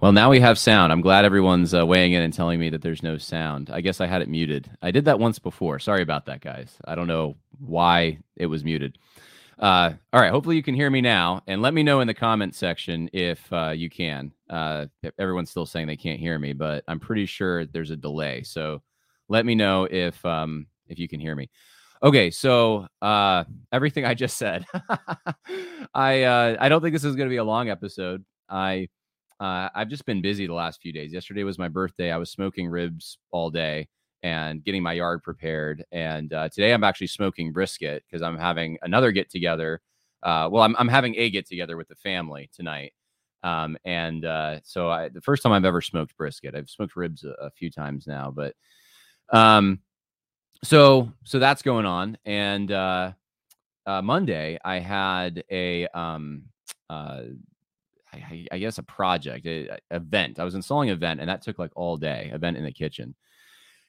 Well, now we have sound. I'm glad everyone's uh, weighing in and telling me that there's no sound. I guess I had it muted. I did that once before. Sorry about that, guys. I don't know why it was muted. Uh, all right. Hopefully you can hear me now, and let me know in the comment section if uh, you can. Uh, everyone's still saying they can't hear me, but I'm pretty sure there's a delay. So let me know if um, if you can hear me. Okay, so uh, everything I just said, I uh, I don't think this is going to be a long episode. I uh, I've just been busy the last few days. Yesterday was my birthday. I was smoking ribs all day and getting my yard prepared. And uh, today I'm actually smoking brisket because I'm having another get together. Uh, well, I'm, I'm having a get together with the family tonight. Um, and uh, so I, the first time I've ever smoked brisket, I've smoked ribs a, a few times now, but um, so so that's going on. And uh, uh, Monday I had a um, uh, I, I guess a project, a, a event. I was installing event, and that took like all day. Event in the kitchen.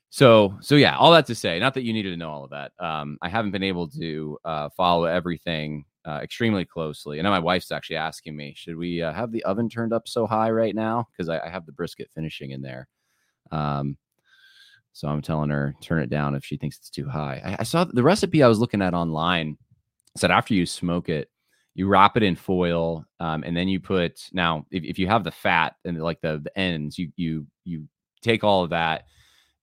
So, so yeah, all that to say, not that you needed to know all of that. Um, I haven't been able to uh, follow everything uh, extremely closely. And know my wife's actually asking me, should we uh, have the oven turned up so high right now? Because I, I, have the brisket finishing in there. Um, so I'm telling her turn it down if she thinks it's too high. I, I saw the recipe I was looking at online said after you smoke it, you wrap it in foil um, and then you put now if, if you have the fat and like the, the ends you you you take all of that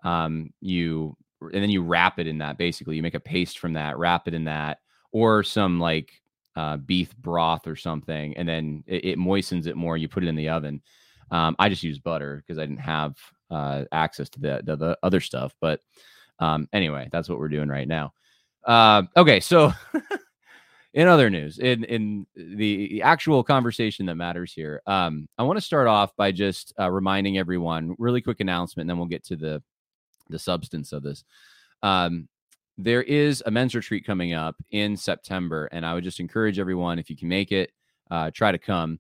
um, you and then you wrap it in that basically. You make a paste from that wrap it in that or some like uh, beef broth or something and then it, it, moistens it more you put it in the oven. Um, i just use butter because i didn't have uh, access to the, the, the other stuff but um, anyway that's what we're doing right now. Uh, okay so in other news, in in the actual conversation that matters here, um, I want to start off by just uh, reminding everyone, really quick announcement, and then we'll get to the the substance of this. Um, there is a men's retreat coming up in September, and I would just encourage everyone, if you can make it, uh, try to come.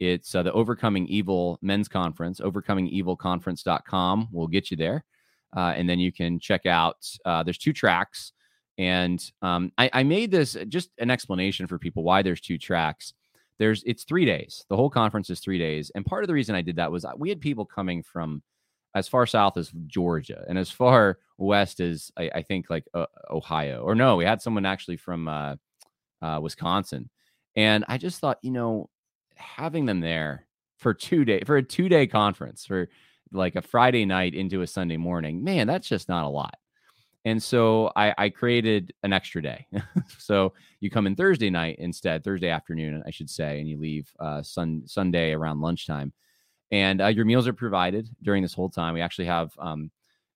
It's uh, the Overcoming Evil Men's Conference, overcomingevilconference.com will get you there. Uh, and then you can check out, uh, there's two tracks. And um, I, I made this uh, just an explanation for people why there's two tracks. There's it's three days. The whole conference is three days, and part of the reason I did that was uh, we had people coming from as far south as Georgia and as far west as I, I think like uh, Ohio. Or no, we had someone actually from uh, uh, Wisconsin, and I just thought, you know, having them there for two day for a two day conference for like a Friday night into a Sunday morning, man, that's just not a lot. And so I, I created an extra day. so you come in Thursday night instead, Thursday afternoon, I should say, and you leave uh, sun, Sunday around lunchtime. And uh, your meals are provided during this whole time. We actually have um,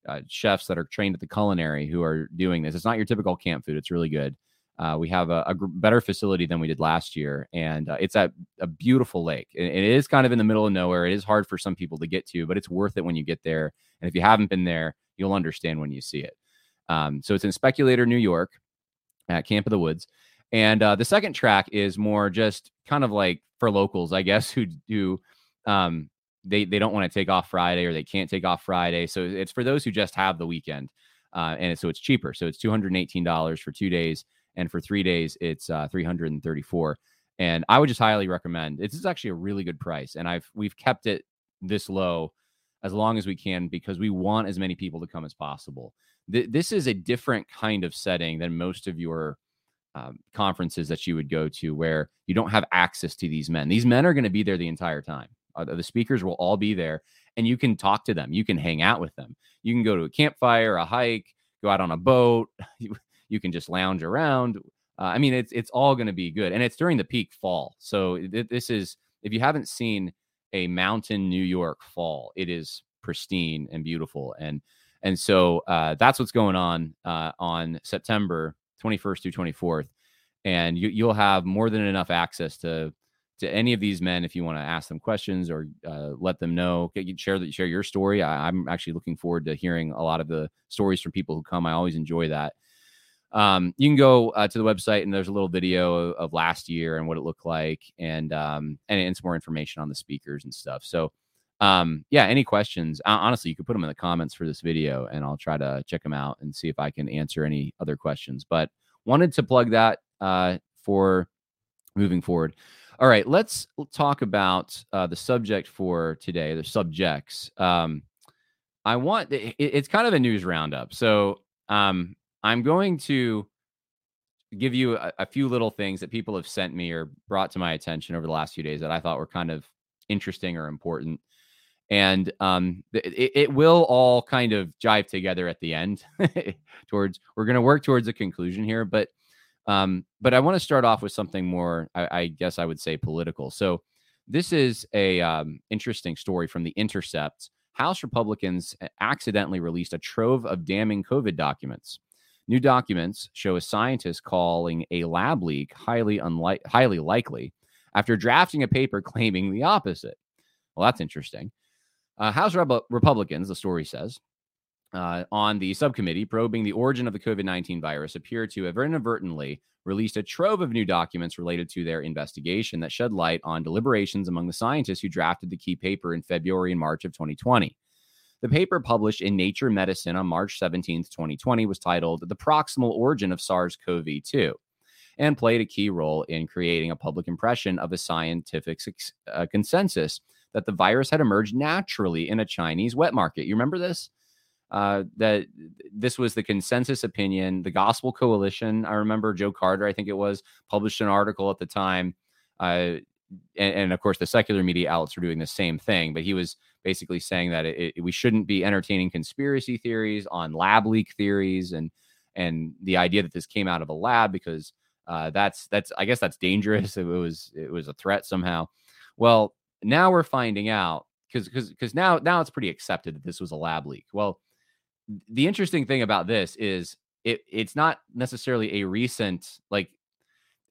uh, chefs that are trained at the culinary who are doing this. It's not your typical camp food, it's really good. Uh, we have a, a, better facility than we did last year, and uh, it's at a beautiful lake. it is kind of in the middle of nowhere. It is hard for some people to get to, but it's worth it when you get there. And if you haven't been there, you'll understand when you see it. Um, so it's in Speculator, New York, at Camp of the Woods. And uh, the second track is more just kind of like for locals, I guess, who do um, they they don't want to take off Friday or they can't take off Friday. So it's for those who just have the weekend, uh, and so it's cheaper. So it's two hundred and eighteen dollars for two days, and for three days it's uh, three hundred and thirty four. And I would just highly recommend. This is actually a really good price, and I've we've kept it this low as long as we can because we want as many people to come as possible th- this is a different kind of setting than most of your um, conferences that you would go to where you don't have access to these men. These men are going to be there the entire time. Uh, the speakers will all be there and you can talk to them. You can hang out with them. You can go to a campfire, a hike, go out on a boat. you, can just lounge around. Uh, I mean, it's it's all going to be good, and it's during the peak fall. So th- this is if you haven't seen a mountain New York fall, it is pristine and beautiful. And and so uh, that's what's going on uh, on September 21st through 24th. And you, will have more than enough access to to any of these men if you want to ask them questions or uh, let them know. Share that share your story. I, am actually looking forward to hearing a lot of the stories from people who come. I always enjoy that. Um, you can go uh, to the website and there's a little video of, of, last year and what it looked like, and um, and, and some more information on the speakers and stuff. So um yeah any questions honestly you could put them in the comments for this video and i'll try to check them out and see if i can answer any other questions but wanted to plug that uh for moving forward All right, let's talk about uh, the subject for today. The subjects. Um, I want it, it's kind of a news roundup, so um, I'm going to give you a, a, few little things that people have sent me or brought to my attention over the last few days that I thought were kind of interesting or important. And um, it, it will all kind of jive together at the end. towards we're going to work towards a conclusion here, but um, but I want to start off with something more, I, I, guess I would say, political. So this is a um, interesting story from the Intercept. House Republicans accidentally released a trove of damning COVID documents. New documents show a scientist calling a lab leak highly unlike highly likely after drafting a paper claiming the opposite. Well, that's interesting. Uh, House Re- Republicans, the story says, uh, on the subcommittee probing the origin of the COVID 19 virus appear to have inadvertently released a trove of new documents related to their investigation that shed light on deliberations among the scientists who drafted the key paper in February and March of 2020. The paper published in Nature Medicine on March 17, 2020, was titled The Proximal Origin of SARS CoV 2 and played a key role in creating a public impression of a scientific uh, consensus that the virus had emerged naturally in a Chinese wet market. You remember this? Uh, that this was the consensus opinion. The Gospel Coalition, I remember Joe Carter, I think it was, published an article at the time. Uh, and, and, of course, the secular media outlets were doing the same thing. But he was basically saying that it, it, we shouldn't be entertaining conspiracy theories on lab leak theories and and the idea that this came out of a lab because uh, that's that's I guess that's dangerous. It was it was a threat somehow. Well, now we're finding out because because because now now it's pretty accepted that this was a lab leak. Well, the interesting thing about this is it it's not necessarily a recent like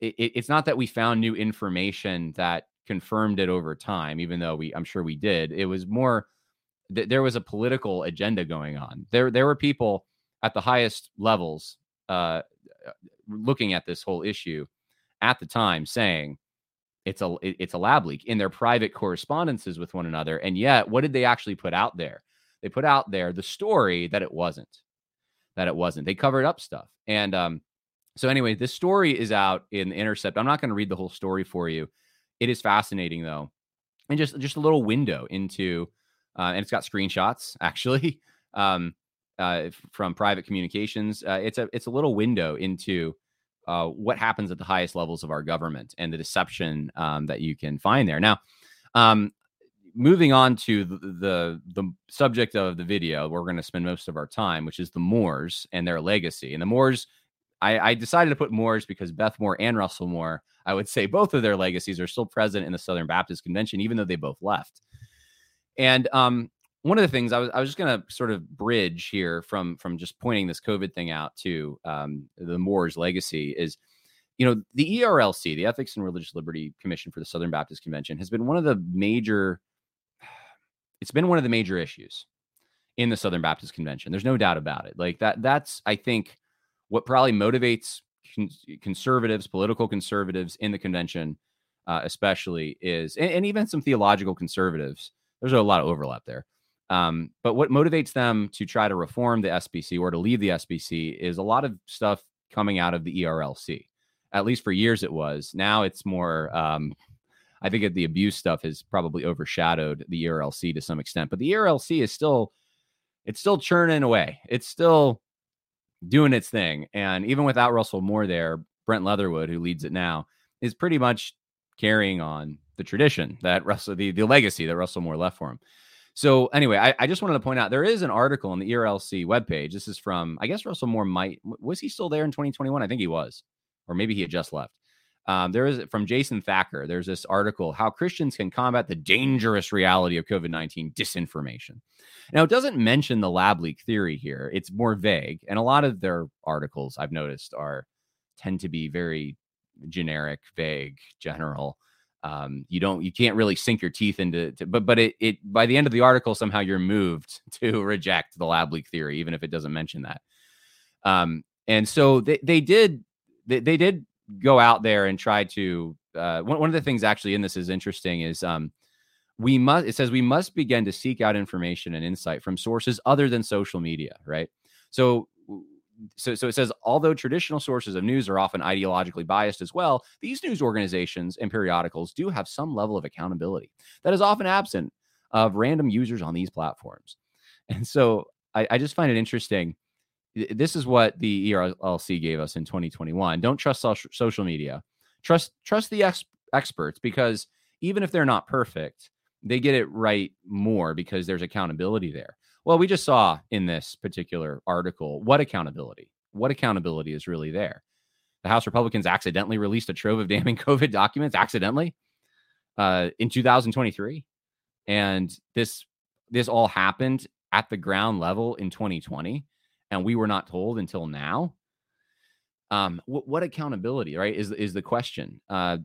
it, it's not that we found new information that confirmed it over time, even though we I'm sure we did. It was more that there was a political agenda going on. There there were people at the highest levels uh, looking at this whole issue at the time saying it's a it's a lab leak in their private correspondences with one another and yet what did they actually put out there? They put out there the story that it wasn't that it wasn't. They covered up stuff and um so anyway this story is out in the intercept. I'm not going to read the whole story for you. It is fascinating though, and just just a little window into, uh, and it's got screenshots actually um, uh, from private communications. Uh, it's a it's a little window into uh, what happens at the highest levels of our government and the deception um, that you can find there. Now, um, moving on to the, the, the subject of the video, we're going to spend most of our time, which is the Moores and their legacy. And the Moores, I, I decided to put Moores because Beth Moore and Russell Moore I would say both of their legacies are still present in the Southern Baptist Convention, even though they both left. And um, one of the things I was I was just going to sort of bridge here from from just pointing this COVID thing out to um, the Moore's legacy is, you know, the ERLC, the Ethics and Religious Liberty Commission for the Southern Baptist Convention, has been one of the major. It's been one of the major issues in the Southern Baptist Convention. There's no doubt about it. Like that. That's I think what probably motivates con- conservatives, political conservatives in the convention, uh, especially, is and, and, even some theological conservatives. There's a lot of overlap there. Um, but what motivates them to try to reform the SBC or to leave the SBC is a lot of stuff coming out of the ERLC. At least for years it was. Now it's more. Um, I think the abuse stuff has probably overshadowed the ERLC to some extent, but the ERLC is still it's still churning away. It's still doing its thing. And even without Russell Moore there, Brent Leatherwood, who leads it now, is pretty much carrying on the tradition that Russell, the, the legacy that Russell Moore left for him. So anyway, I, I just wanted to point out there is an article on the ERLC webpage. This is from, I guess Russell Moore might, was he still there in 2021? I think he was, or maybe he had just left. Um, there is from Jason Thacker. There's this article how Christians can combat the dangerous reality of COVID 19 disinformation. Now, it doesn't mention the lab leak theory here. It's more vague, and a lot of their articles I've noticed are tend to be very generic, vague, general. Um, you don't, you can't really sink your teeth into, to, but but it it by the end of the article somehow you're moved to reject the lab leak theory, even if it doesn't mention that. Um, and so they they did they, they did go out there and try to uh, one, one of the things actually in this is interesting is um, we must it says we must begin to seek out information and insight from sources other than social media right so so, so it says, although traditional sources of news are often ideologically biased as well, these news organizations and periodicals do have some level of accountability that is often absent of random users on these platforms. And so I, I just find it interesting. This is what the ERLC gave us in 2021. Don't trust social media. Trust trust the ex- experts because even if they're not perfect, they get it right more because there's accountability there. Well, we just saw in this particular article what accountability, what accountability is really there. The House Republicans accidentally released a trove of damning COVID documents accidentally uh, in 2023, and this this all happened at the ground level in 2020, and we were not told until now. Um, what, what accountability, right? Is is the question? Uh,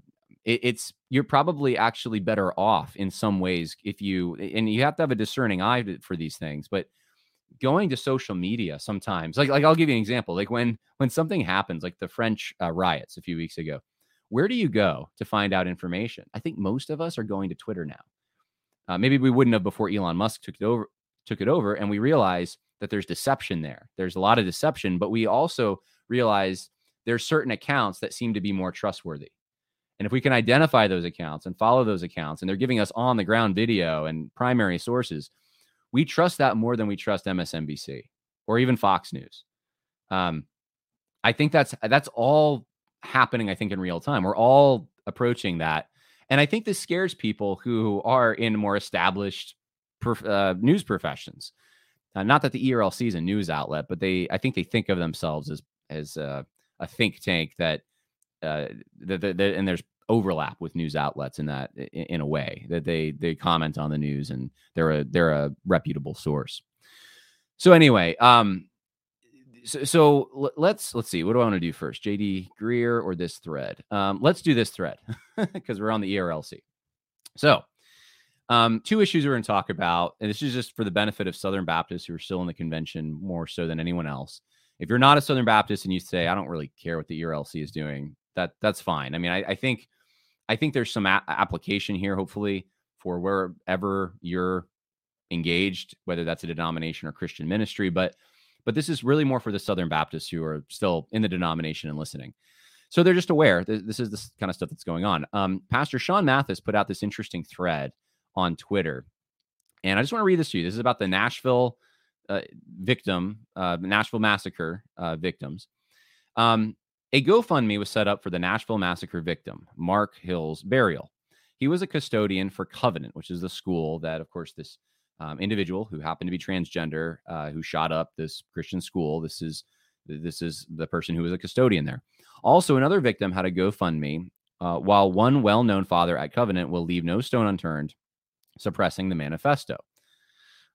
it, it's you're probably actually better off in some ways if you and you have to have a discerning eye for these things but going to social media sometimes like like I'll give you an example like when when something happens like the French uh, riots a few weeks ago where do you go to find out information? I think most of us are going to Twitter now. Uh, maybe we wouldn't have before Elon Musk took it over took it over and we realize that there's deception there. There's a lot of deception but we also realize there's certain accounts that seem to be more trustworthy and if we can identify those accounts and follow those accounts, and they're giving us on the ground video and primary sources, we trust that more than we trust MSNBC or even Fox News. Um, I think that's that's all happening. I think in real time, we're all approaching that, and I think this scares people who are in more established prof- uh, news professions. Uh, not that the ERLC is a news outlet, but they I think they think of themselves as as a, a think tank that uh, and there's overlap with news outlets in that in, in, a way that they they comment on the news and they're a they're a reputable source. So anyway, um, so, so let's let's see what do I want to do first, JD Greear or this thread? Um, let's do this thread because we're on the ERLC. So. Um, two issues we're going to talk about, and this is just for the benefit of Southern Baptists who are still in the convention more so than anyone else. If you're not a Southern Baptist and you say, I don't really care what the ERLC is doing, that that's fine. I mean, I, I think I think there's some a- application here, hopefully, for wherever you're engaged, whether that's a denomination or Christian ministry. But but this is really more for the Southern Baptists who are still in the denomination and listening. So they're just aware this is this kind of stuff that's going on. Um, Pastor Sean Mathis put out this interesting thread on Twitter, and I just want to read this to you. This is about the Nashville uh, victim, uh, Nashville massacre uh, victims. Um, a GoFundMe was set up for the Nashville massacre victim, Mark Hill's burial. He was a custodian for Covenant, which is the school that, of course, this um, individual who happened to be transgender, uh, who shot up this Christian school. This is this is the person who was a custodian there. Also, another victim had a GoFundMe. Uh, while one well-known father at Covenant will leave no stone unturned, suppressing the manifesto.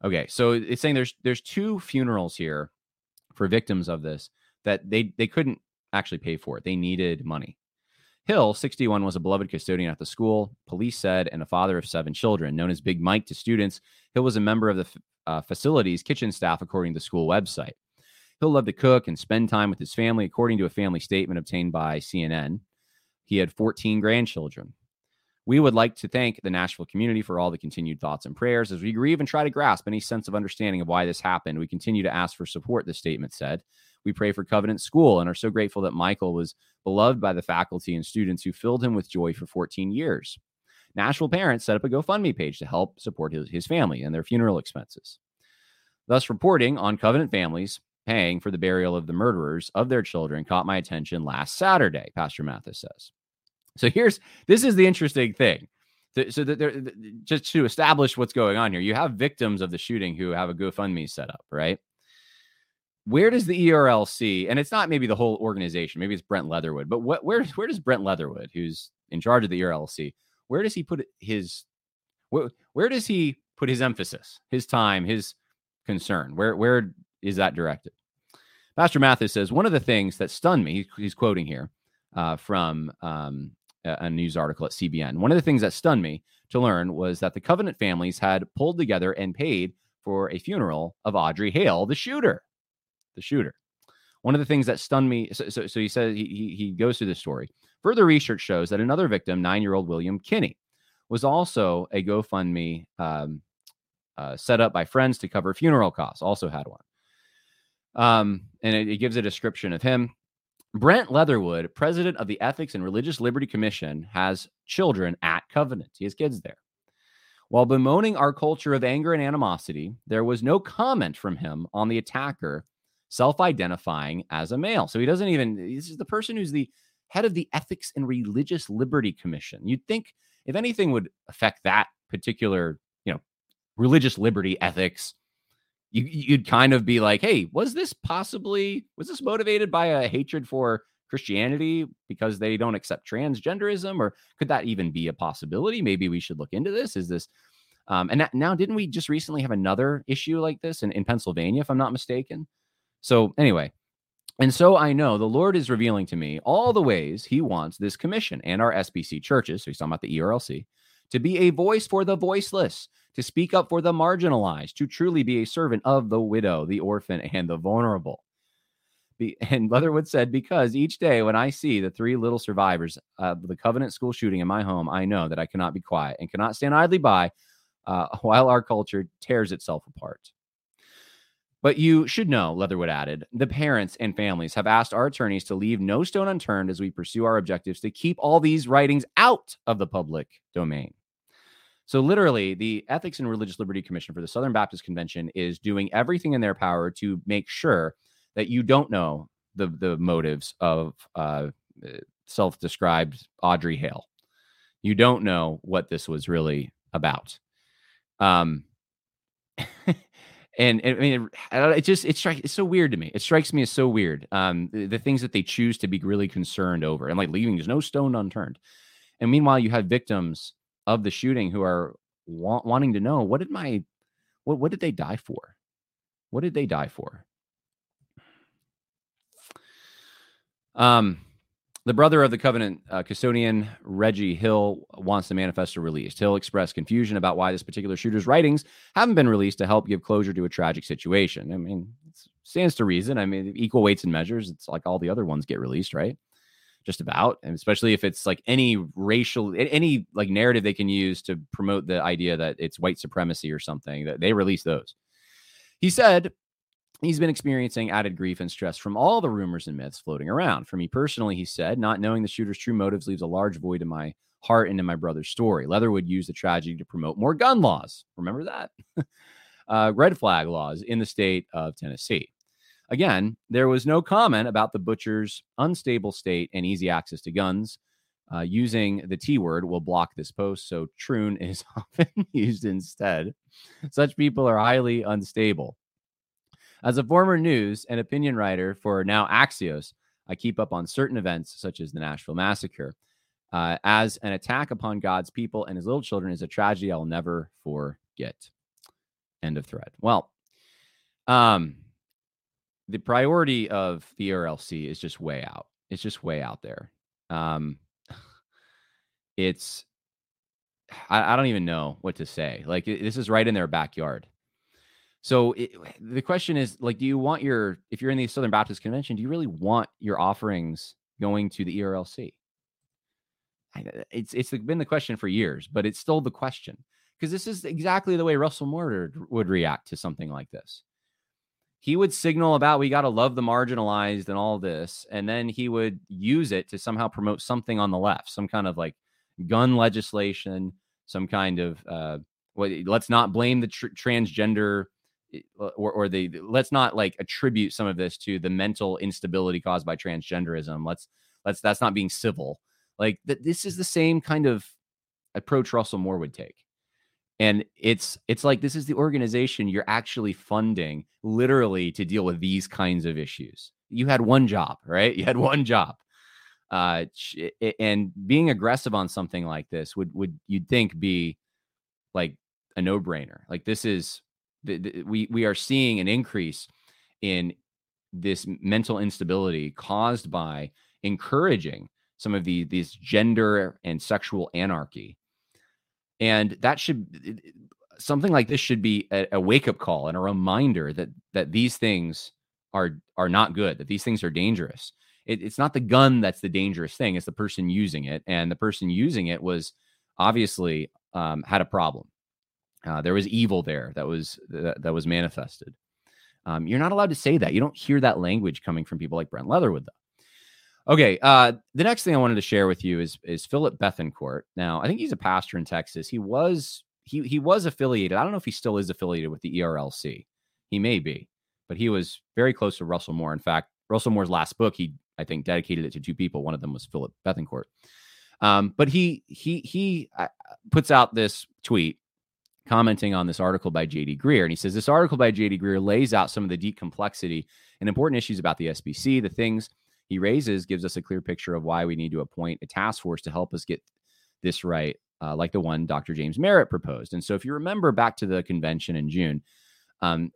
Okay, so it's saying there's there's two funerals here for victims of this that they they couldn't actually pay for it. They needed money. Hill, 61, was a beloved custodian at the school, police said, and a father of seven children. Known as Big Mike to students, Hill was a member of the uh, facility's kitchen staff, according to the school website. Hill loved to cook and spend time with his family, according to a family statement obtained by CNN. He had 14 grandchildren. We would like to thank the Nashville community for all the continued thoughts and prayers as we grieve and try to grasp any sense of understanding of why this happened. We continue to ask for support, the statement said. We pray for Covenant School and are so grateful that Michael was beloved by the faculty and students who filled him with joy for 14 years. Nashville parents set up a GoFundMe page to help support his, his family and their funeral expenses. Thus, reporting on Covenant families paying for the burial of the murderers of their children caught my attention last Saturday, Pastor Mathis says. So here's this is the interesting thing. So that just to establish what's going on here, you have victims of the shooting who have a GoFundMe set up, right? Where does the ERLC, and it's not maybe the whole organization, maybe it's Brent Leatherwood, but what where where does Brent Leatherwood, who's in charge of the ERLC, where does he put his where, where does he put his emphasis, his time, his concern? Where where is that directed? Pastor Mathis says one of the things that stunned me. He's quoting here uh, from um, a news article at CBN. One of the things that stunned me to learn was that the Covenant families had pulled together and paid for a funeral of Audrey Hale, the shooter the shooter. One of the things that stunned me, so, so, so he says he, he goes through this story. Further research shows that another victim, nine year old William Kinney, was also a GoFundMe um, uh, set up by friends to cover funeral costs, also had one. Um, and it, it gives a description of him. Brent Leatherwood, president of the Ethics and Religious Liberty Commission, has children at Covenant. He has kids there. While bemoaning our culture of anger and animosity, there was no comment from him on the attacker self identifying as a male. So he doesn't even, this is the person who's the head of the Ethics and Religious Liberty Commission. You'd think if anything would affect that particular, you know, religious liberty ethics, you, you'd kind of be like, hey, was this possibly, was this motivated by a hatred for Christianity because they don't accept transgenderism? Or could that even be a possibility? Maybe we should look into this. Is this, um, and that, now didn't we just recently have another issue like this in, in Pennsylvania, if I'm not mistaken? So, anyway, and so I know the Lord is revealing to me all the ways He wants this commission and our SBC churches, so he's talking about the ERLC, to be a voice for the voiceless, to speak up for the marginalized, to truly be a servant of the widow, the orphan, and the vulnerable. Be, and Leatherwood said, because each day when I see the three little survivors of the Covenant school shooting in my home, I know that I cannot be quiet and cannot stand idly by uh, while our culture tears itself apart. But you should know, Leatherwood added, the parents and families have asked our attorneys to leave no stone unturned as we pursue our objectives to keep all these writings out of the public domain. So, literally, the Ethics and Religious Liberty Commission for the Southern Baptist Convention is doing everything in their power to make sure that you don't know the the motives of uh, self-described Audrey Hale. You don't know what this was really about. Um, and, and I mean, it, just it strikes it's so weird to me. It strikes me as so weird. Um, the, the, things that they choose to be really concerned over, and like leaving there's no stone unturned. And meanwhile, you have victims of the shooting who are wa- wanting to know what did my what what did they die for? What did they die for? Um, the brother of the covenant uh, custodian, Reggie Hill, wants the manifesto released. Hill expressed confusion about why this particular shooter's writings haven't been released to help give closure to a tragic situation. I mean, it stands to reason. I mean, equal weights and measures. It's like all the other ones get released, right? Just about, and especially if it's like any racial, any like narrative they can use to promote the idea that it's white supremacy or something, that they release those. He said He's been experiencing added grief and stress from all the rumors and myths floating around. For me personally, he said, not knowing the shooter's true motives leaves a large void in my heart and in my brother's story. Leatherwood used the tragedy to promote more gun laws. Remember that? uh, red flag laws in the state of Tennessee. Again, there was no comment about the butcher's unstable state and easy access to guns. Uh, using the T word will block this post, so troon is often used instead. Such people are highly unstable. As a former news and opinion writer for now Axios, I keep up on certain events such as the Nashville Massacre. Uh, as an attack upon God's people and his little children is a tragedy I'll never forget. End of thread. Well, um, the priority of the RLC is just way out. It's just way out there. Um, it's I, I don't even know what to say. Like this is right in their backyard. So it, the question is like, do you want your, if you're in the Southern Baptist Convention, do you really want your offerings going to the ERLC? It's it's been the question for years, but it's still the question because this is exactly the way Russell Moore would react to something like this. He would signal about we got to love the marginalized and all this, and then he would use it to somehow promote something on the left, some kind of like gun legislation, some kind of uh, well, let's not blame the tr- transgender uh, or, or the let's not like attribute some of this to the mental instability caused by transgenderism. Let's let's that's not being civil. Like that this is the same kind of approach Russell Moore would take. And it's it's like this is the organization you're actually funding literally to deal with these kinds of issues. You had one job, right? You had one job. Uh and being aggressive on something like this would would you'd think be like a no-brainer. Like this is the, we we are seeing an increase in this mental instability caused by encouraging some of the these gender and sexual anarchy. And that should something like this should be a, a wake-up call and a reminder that that these things are are not good that these things are dangerous. It, it's not the gun that's the dangerous thing it's the person using it and the person using it was obviously um, had a problem uh, there was evil there that was that, that was manifested. Um, you're not allowed to say that. You don't hear that language coming from people like Brent Leatherwood, though. Okay, uh, the next thing I wanted to share with you is is Philip Bethancourt. Now, I think he's a pastor in Texas. He was he he was affiliated. I don't know if he still is affiliated with the ERLC. He may be, but he was very close to Russell Moore. In fact, Russell Moore's last book, he I think dedicated it to two people. One of them was Philip Bethancourt. Um, but he he he uh, puts out this tweet commenting on this article by JD Greear. And he says this article by JD Greear lays out some of the deep complexity and important issues about the SBC. The things he raises gives us a clear picture of why we need to appoint a task force to help us get this right, uh, like the one Dr. James Merritt proposed. And so, if you remember back to the convention in June, um,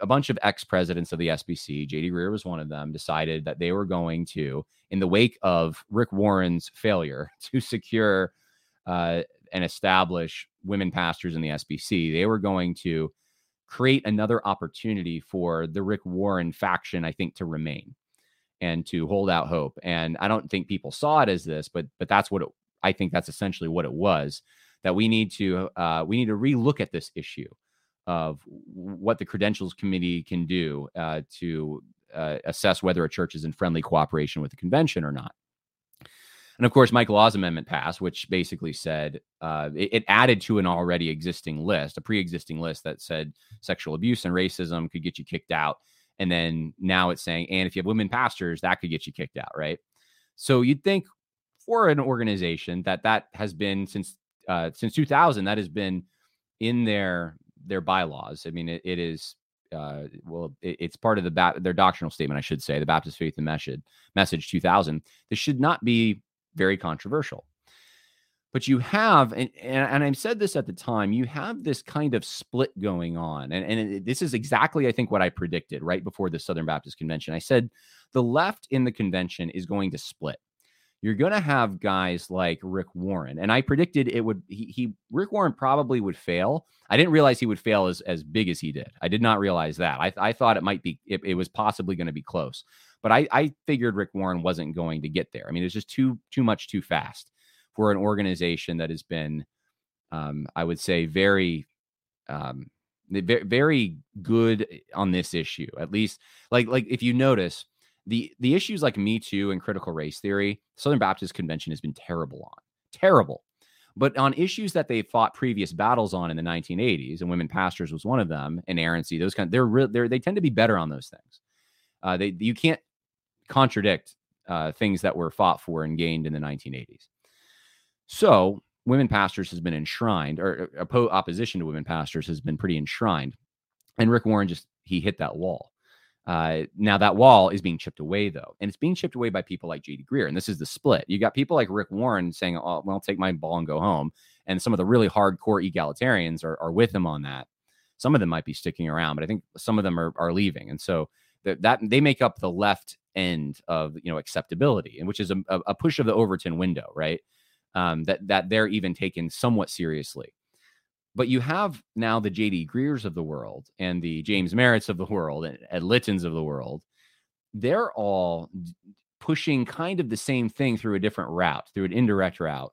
a bunch of ex presidents of the SBC, JD Greear was one of them, decided that they were going to, in the wake of Rick Warren's failure to secure uh, and establish women pastors in the SBC, they were going to create another opportunity for the Rick Warren faction, I think, to remain and to hold out hope. And I don't think people saw it as this, but but that's what it, I think that's essentially what it was. That we need to uh, we need to relook at this issue of what the credentials committee can do uh, to uh, assess whether a church is in friendly cooperation with the convention or not. And of course, Michael Law's amendment passed, which basically said uh, it, it, added to an already existing list, a pre-existing list that said sexual abuse and racism could get you kicked out. And then now it's saying, and if you have women pastors, that could get you kicked out, right? So you'd think for an organization that that has been since uh, since 2000, that has been in their their bylaws. I mean, it, it is uh, well, it, it's part of the ba- their doctrinal statement, I should say, the Baptist Faith and Message, Message 2000. This should not be very controversial. But you have, and, and I said this at the time, you have this kind of split going on. And, and this is exactly, I think, what I predicted right before the Southern Baptist Convention. I said the left in the convention is going to split. You're going to have guys like Rick Warren. And I predicted it would, he, he Rick Warren probably would fail. I didn't realize he would fail as, as big as he did. I did not realize that. I, I thought it might be, it, it was possibly going to be close. But I, I figured Rick Warren wasn't going to get there. I mean, it's just too too much too fast for an organization that has been, um, I would say, very, um, very good on this issue. At least, like like if you notice the the issues like Me Too and critical race theory, Southern Baptist Convention has been terrible on, terrible. But on issues that they fought previous battles on in the 1980s, and women pastors was one of them, and errancy, those kind, they're real, they're they tend to be better on those things. Uh, they you can't contradict uh, things that were fought for and gained in the 1980s. So, women pastors has been enshrined, or uh, oppo- opposition to women pastors has been pretty enshrined. And Rick Warren just he hit that wall. Uh, now that wall is being chipped away though, and it's being chipped away by people like J.D. Greear. And this is the split. You got people like Rick Warren saying, "Oh, well, take my ball and go home," and some of the really hardcore egalitarians are, are with him on that. Some of them might be sticking around, but I think some of them are, are leaving. And so that, that they make up the left end of you know acceptability, and which is a, a push of the Overton window, right? Um, that that they're even taken somewhat seriously. But you have now the J.D. Greears of the world and the James Merritts of the world and Ed Littons of the world. They're all pushing kind of the same thing through a different route, through an indirect route,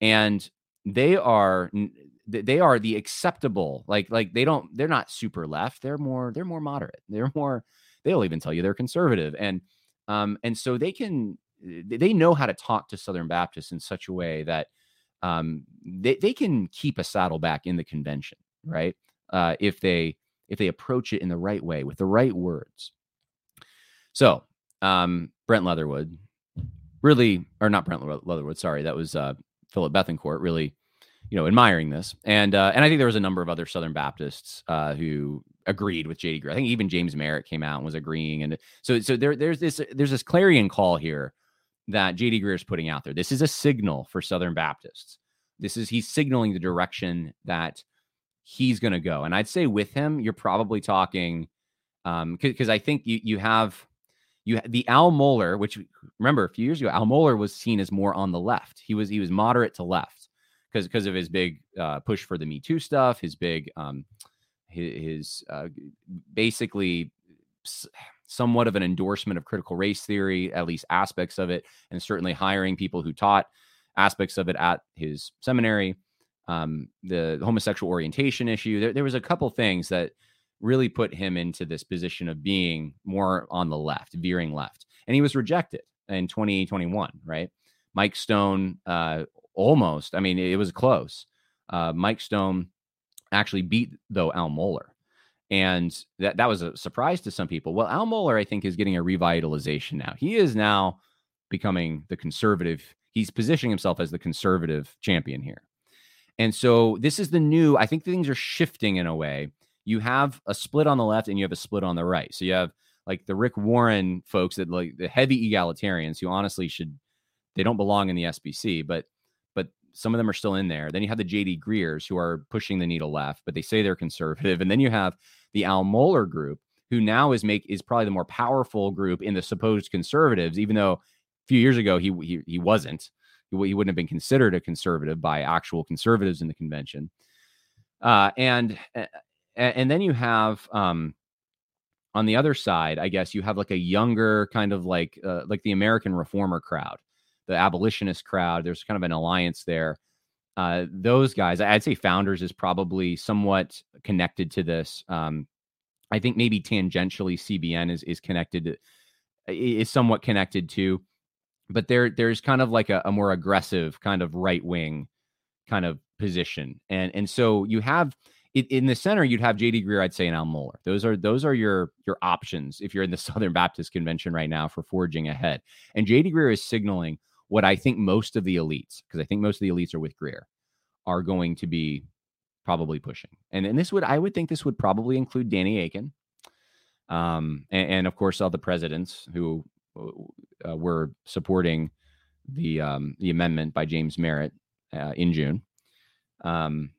and they are they are the acceptable like like they don't they're not super left they're more they're more moderate they're more they'll even tell you they're conservative and um and so they can they know how to talk to southern baptists in such a way that um they, they can keep a saddleback in the convention right uh if they if they approach it in the right way with the right words so um brent leatherwood really or not brent leatherwood sorry that was uh philip Bethancourt, really you know, admiring this. And uh, and I think there was a number of other Southern Baptists uh, who agreed with JD Greear. I think even James Merritt came out and was agreeing. And so so there there's this there's this clarion call here that JD Greear is putting out there. This is a signal for Southern Baptists. This is he's signaling the direction that he's going to go. And I'd say with him, you're probably talking um because I think you you have you the Al Mohler, which remember a few years ago, Al Mohler was seen as more on the left. He was he was moderate to left because because of his big uh, push for the Me Too stuff, his big um, his, uh, basically somewhat of an endorsement of critical race theory, at least aspects of it, and certainly hiring people who taught aspects of it at his seminary. Um, the homosexual orientation issue. There, there was a couple things that really put him into this position of being more on the left, veering left. And he was rejected in 2021, right? Mike Stone uh, almost, I mean, it was close. Uh, Mike Stone actually beat, though, Al Mohler. And that, that was a surprise to some people. Well, Al Mohler, I think, is getting a revitalization now. He is now becoming the conservative. He's positioning himself as the conservative champion here. And so this is the new, I think things are shifting in a way. You have a split on the left and you have a split on the right. So you have like the Rick Warren folks that like the heavy egalitarians who honestly should they don't belong in the SBC, but some of them are still in there. Then you have the JD Greears who are pushing the needle left, but they say they're conservative. And then you have the Al Mohler group, who now is make is probably the more powerful group in the supposed conservatives, even though a few years ago he he, he wasn't. He, he wouldn't have been considered a conservative by actual conservatives in the convention. Uh, and and then you have um, on the other side, I guess you have like a younger kind of like uh, like the American reformer crowd, the abolitionist crowd. There's kind of an alliance there. Uh, those guys, I'd say Founders is probably somewhat connected to this. Um, I think maybe tangentially CBN is is connected, is somewhat connected to, but there there's kind of like a, a more aggressive kind of right wing kind of position, and and so you have in the center, you'd have J.D. Greear, I'd say, and Al Mohler. Those are those are your your options if you're in the Southern Baptist Convention right now for forging ahead. And J.D. Greear is signaling what I think most of the elites, because I think most of the elites are with Greear, are going to be probably pushing. And and this would I would think this would probably include Danny Akin, um, and, and of course all the presidents who uh, were supporting the um, the amendment by James Merritt uh, in June. Um,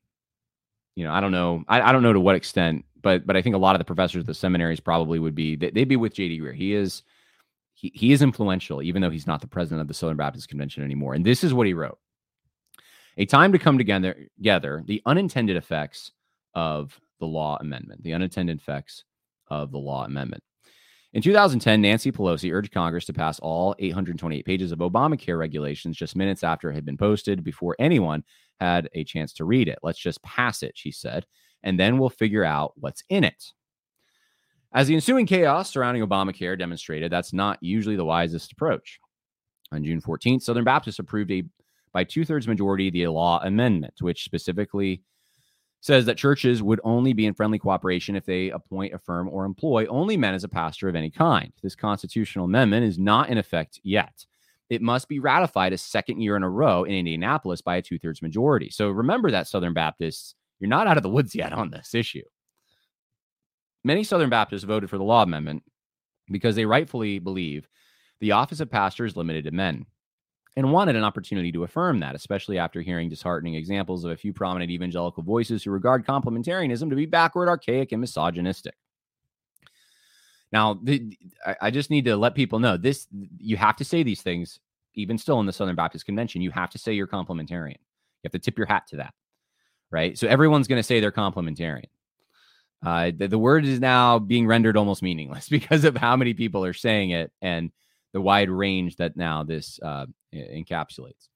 you know, I don't know. I, I don't know to what extent, but but I think a lot of the professors at the seminaries probably would be they'd be with JD Greear. He is he, is influential, even though he's not the president of the Southern Baptist Convention anymore. And this is what he wrote. A time to come together, together the unintended effects of the law amendment, the unintended effects of the law amendment. In 2010, Nancy Pelosi urged Congress to pass all 828 pages of Obamacare regulations just minutes after it had been posted before anyone had a chance to read it. Let's just pass it, she said, and then we'll figure out what's in it. As the ensuing chaos surrounding Obamacare demonstrated, that's not usually the wisest approach. On June 14th, Southern Baptists approved a by two thirds majority the law amendment, which specifically says that churches would only be in friendly cooperation if they appoint, affirm, or employ only men as a pastor of any kind. This constitutional amendment is not in effect yet. It must be ratified a second year in a row in Indianapolis by a two thirds majority. So remember that, Southern Baptists, you're not out of the woods yet on this issue. Many Southern Baptists voted for the law amendment because they rightfully believe the office of pastor is limited to men and wanted an opportunity to affirm that, especially after hearing disheartening examples of a few prominent evangelical voices who regard complementarianism to be backward, archaic, and misogynistic. Now, the, I just need to let people know this you have to say these things, even still in the Southern Baptist Convention. You have to say you're complementarian. You have to tip your hat to that, right? So everyone's going to say they're complementarian. Uh, the, the word is now being rendered almost meaningless because of how many people are saying it and the wide range that now this uh, encapsulates.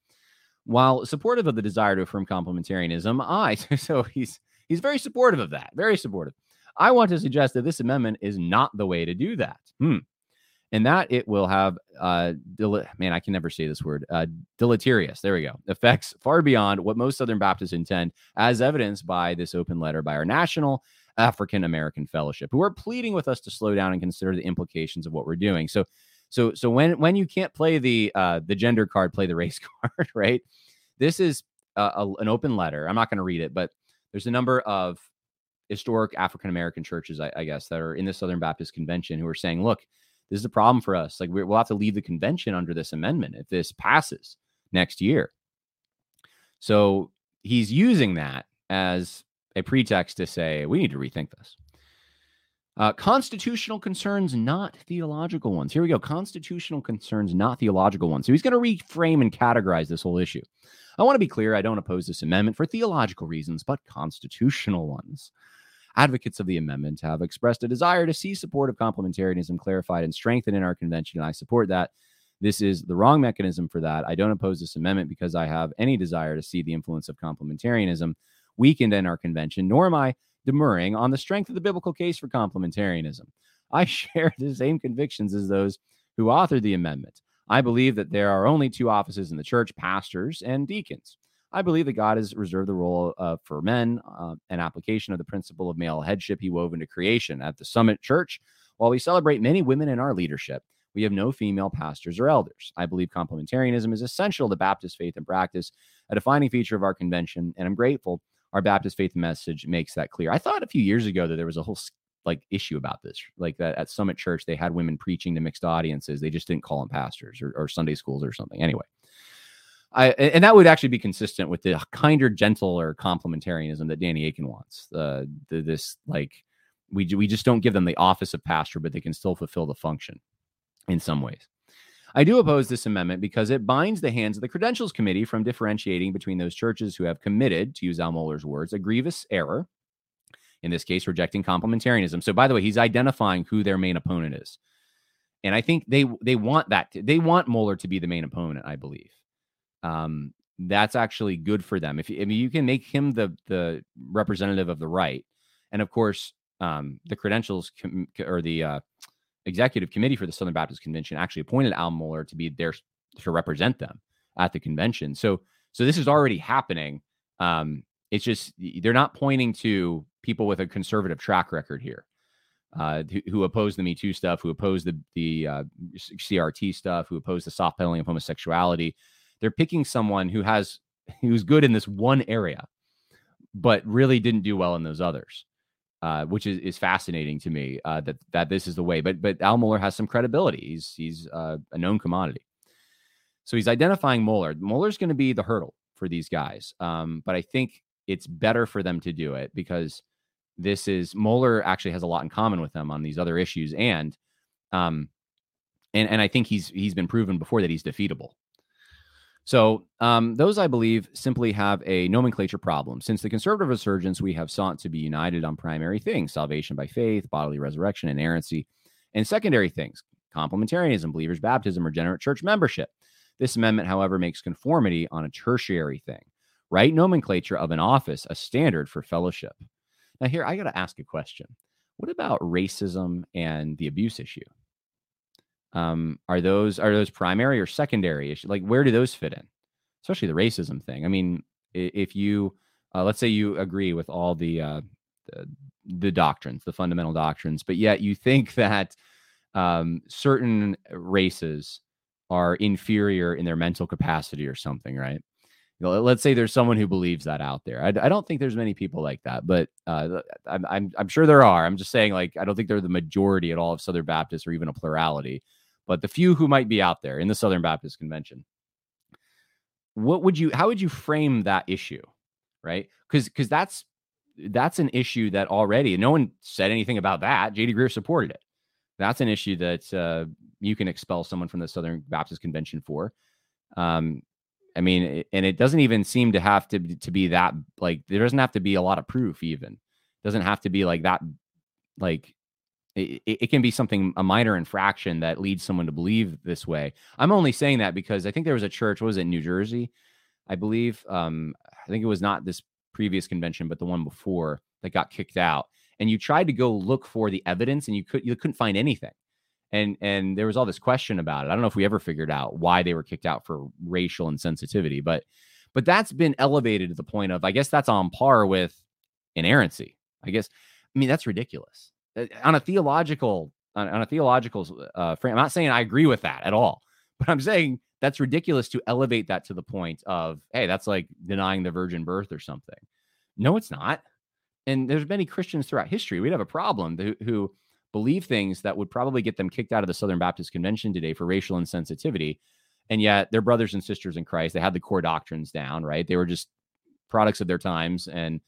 While supportive of the desire to affirm complementarianism, I so he's he's very supportive of that, very supportive. I want to suggest that this amendment is not the way to do that. Hmm. And that it will have, uh, man, I can never say this word, uh, deleterious. There we go. Effects far beyond what most Southern Baptists intend, as evidenced by this open letter by our National African American Fellowship, who are pleading with us to slow down and consider the implications of what we're doing. So so so when when you can't play the uh, the gender card, play the race card, right? This is a, a, an open letter. I'm not going to read it, but there's a number of historic African American churches, I, I, guess, that are in the Southern Baptist Convention who are saying, "Look, this is a problem for us. Like we'll have to leave the convention under this amendment if this passes next year." So he's using that as a pretext to say we need to rethink this. Uh, constitutional concerns, not theological ones. Here we go. Constitutional concerns, not theological ones. So he's going to reframe and categorize this whole issue. I want to be clear I don't oppose this amendment for theological reasons, but constitutional ones. Advocates of the amendment have expressed a desire to see support of complementarianism clarified and strengthened in our convention, and I support that. This is the wrong mechanism for that. I don't oppose this amendment because I have any desire to see the influence of complementarianism weakened in our convention, nor am I demurring on the strength of the biblical case for complementarianism. I share the same convictions as those who authored the amendment. I believe that there are only two offices in the church pastors and deacons. I believe that God has reserved the role uh, for men, uh, an application of the principle of male headship he wove into creation. At the Summit Church, while we celebrate many women in our leadership, we have no female pastors or elders. I believe complementarianism is essential to Baptist faith and practice, a defining feature of our convention, and I'm grateful our Baptist faith message makes that clear. I thought a few years ago that there was a whole like issue about this, like that at Summit Church they had women preaching to mixed audiences. They just didn't call them pastors or, or Sunday schools or something. Anyway, I and that would actually be consistent with the kinder, gentler complementarianism that Danny Akin wants. Uh, the, this like we we just don't give them the office of pastor, but they can still fulfill the function in some ways. I do oppose this amendment because it binds the hands of the Credentials Committee from differentiating between those churches who have committed, to use Al Mohler's words, a grievous error, in this case, rejecting complementarianism. So, by the way, he's identifying who their main opponent is. And I think they they want that. To, they want Mohler to be the main opponent, I believe. Um, that's actually good for them. If, if you can make him the the representative of the right, and of course, um, the credentials com- or the uh, executive committee for the Southern Baptist Convention actually appointed Al Mohler to be there to represent them at the convention. So so this is already happening. Um, it's just they're not pointing to people with a conservative track record here, uh, who, who oppose the Me Too stuff, who oppose the the uh, CRT stuff, who oppose the soft pedaling of homosexuality. They're picking someone who has who's good in this one area, but really didn't do well in those others uh, which is, is fascinating to me uh, that that this is the way. But but Al Mohler has some credibility. He's he's uh, a known commodity. So he's identifying Mohler. Mohler's going to be the hurdle for these guys. Um, but I think it's better for them to do it because this is Mohler actually has a lot in common with them on these other issues, and um, and and I think he's he's been proven before that he's defeatable. So, um, those I believe simply have a nomenclature problem. Since the conservative resurgence, we have sought to be united on primary things salvation by faith, bodily resurrection, inerrancy, and secondary things complementarianism, believers' baptism, regenerate church membership. This amendment, however, makes conformity on a tertiary thing, right nomenclature of an office, a standard for fellowship. Now, here I got to ask a question. What about racism and the abuse issue? Um, are those are those primary or secondary issues? Like, where do those fit in? Especially the racism thing. I mean, if you uh, let's say you agree with all the, uh, the, the doctrines, the fundamental doctrines, but yet you think that um, certain races are inferior in their mental capacity or something, right? You know, let's say there's someone who believes that out there. I, I don't think there's many people like that, but uh, I'm, I'm, I'm sure there are. I'm just saying, like, I don't think they're the majority at all of Southern Baptists or even a plurality but the few who might be out there in the Southern Baptist Convention, what would you how would you frame that issue? Right? Because because that's that's an issue that already no one said anything about that. JD Greear supported it. That's an issue that uh, you can expel someone from the Southern Baptist Convention for. Um, I mean, and it doesn't even seem to have to to be that like there doesn't have to be a lot of proof. Even it doesn't have to be like that like it, it, can be something a minor infraction that leads someone to believe this way. I'm only saying that because I think there was a church. What was it, New Jersey? I believe. Um, I think it was not this previous convention, but the one before that got kicked out. And you tried to go look for the evidence, and you could you couldn't find anything. And and there was all this question about it. I don't know if we ever figured out why they were kicked out for racial insensitivity, but but that's been elevated to the point of I guess that's on par with inerrancy. I guess I mean that's ridiculous. Uh, on a theological on, on a theological uh, frame. I'm not saying I agree with that at all, but I'm saying that's ridiculous to elevate that to the point of hey, that's like denying the virgin birth or something. No, it's not. And there's many Christians throughout history. We'd have a problem who, who believe things that would probably get them kicked out of the Southern Baptist Convention today for racial insensitivity. And yet they're brothers and sisters in Christ. They had the core doctrines down, right? They were just products of their times and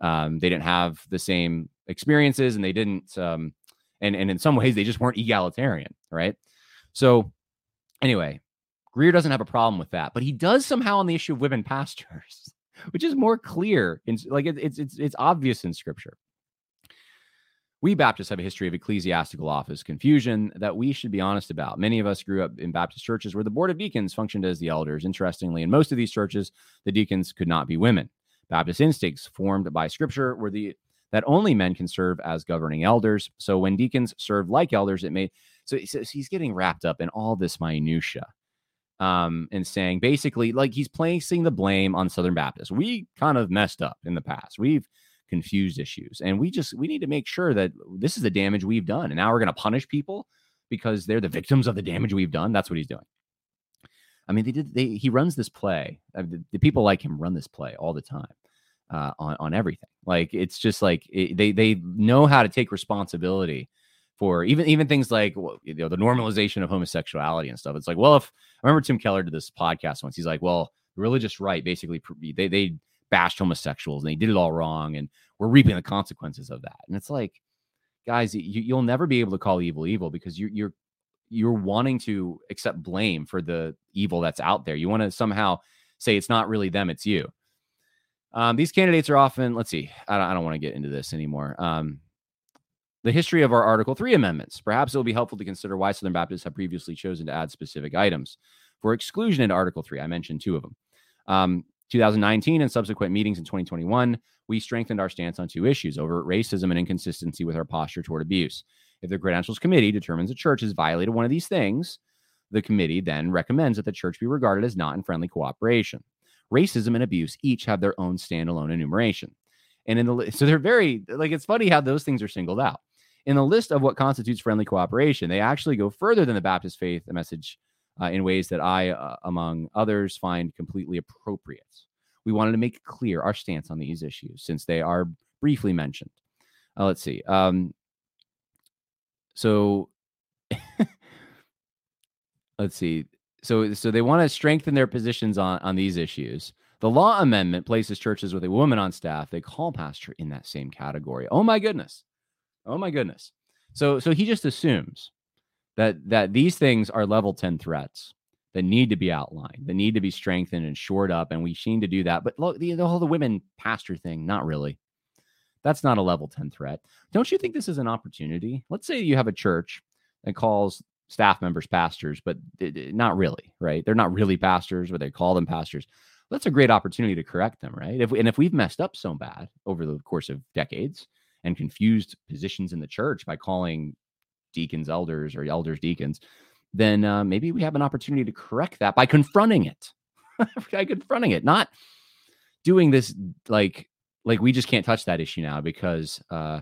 um, they didn't have the same experiences and they didn't um, and and in some ways they just weren't egalitarian right so anyway Greear doesn't have a problem with that but he does somehow on the issue of women pastors which is more clear in like it, it's it's it's obvious in scripture we Baptists have a history of ecclesiastical office confusion that we should be honest about. Many of us grew up in Baptist churches where the board of deacons functioned as the elders. Interestingly, in most of these churches, the deacons could not be women. Baptist instincts formed by scripture were the that only men can serve as governing elders. So when deacons serve like elders, it may so, so he's getting wrapped up in all this minutia um, and saying basically like he's placing the blame on Southern Baptists. We kind of messed up in the past. We've confused issues, and we just we need to make sure that this is the damage we've done, and now we're going to punish people because they're the victims of the damage we've done. That's what he's doing. I mean, they did. They he runs this play. Uh, the, the people like him run this play all the time uh, on on everything. Like it's just like it, they they know how to take responsibility for even even things like you know the normalization of homosexuality and stuff. It's like, well, if I remember Tim Keller did this podcast once, he's like, well, religious right basically they they bashed homosexuals and they did it all wrong, and we're reaping the consequences of that. And it's like, guys, you, will never be able to call evil evil because you, you're you're wanting to accept blame for the evil that's out there. You want to somehow say it's not really them, it's you. Um, these candidates are often, let's see, I don't, I don't want to get into this anymore. Um, the history of our Article 3 amendments. Perhaps it will be helpful to consider why Southern Baptists have previously chosen to add specific items for exclusion into Article 3. I mentioned two of them. Um, 2019 and subsequent meetings in 2021, we strengthened our stance on two issues over racism and inconsistency with our posture toward abuse. If the Credentials Committee determines a church has violated one of these things, the committee then recommends that the church be regarded as not in friendly cooperation. Racism and abuse each have their own standalone enumeration. And in the so they're very like it's funny how those things are singled out. In the list of what constitutes friendly cooperation, they actually go further than the Baptist faith message uh, in ways that I, uh, among others, find completely appropriate. We wanted to make clear our stance on these issues since they are briefly mentioned. Uh, let's see. Um, so let's see. So so they want to strengthen their positions on on these issues. The law amendment places churches with a woman on staff. They call pastor in that same category. Oh my goodness. Oh my goodness. So so he just assumes that that these things are level 10 threats that need to be outlined, that need to be strengthened and shored up. And we seem to do that. But look, the, the whole the women pastor thing, not really. That's not a level 10 threat. Don't you think this is an opportunity? Let's say you have a church that calls staff members pastors, but not really, right? They're not really pastors, but they call them pastors. That's a great opportunity to correct them, right? If we, and if we've messed up so bad over the course of decades and confused positions in the church by calling deacons elders or elders deacons, then uh, maybe we have an opportunity to correct that by confronting it, by confronting it, not doing this like like we just can't touch that issue now because uh,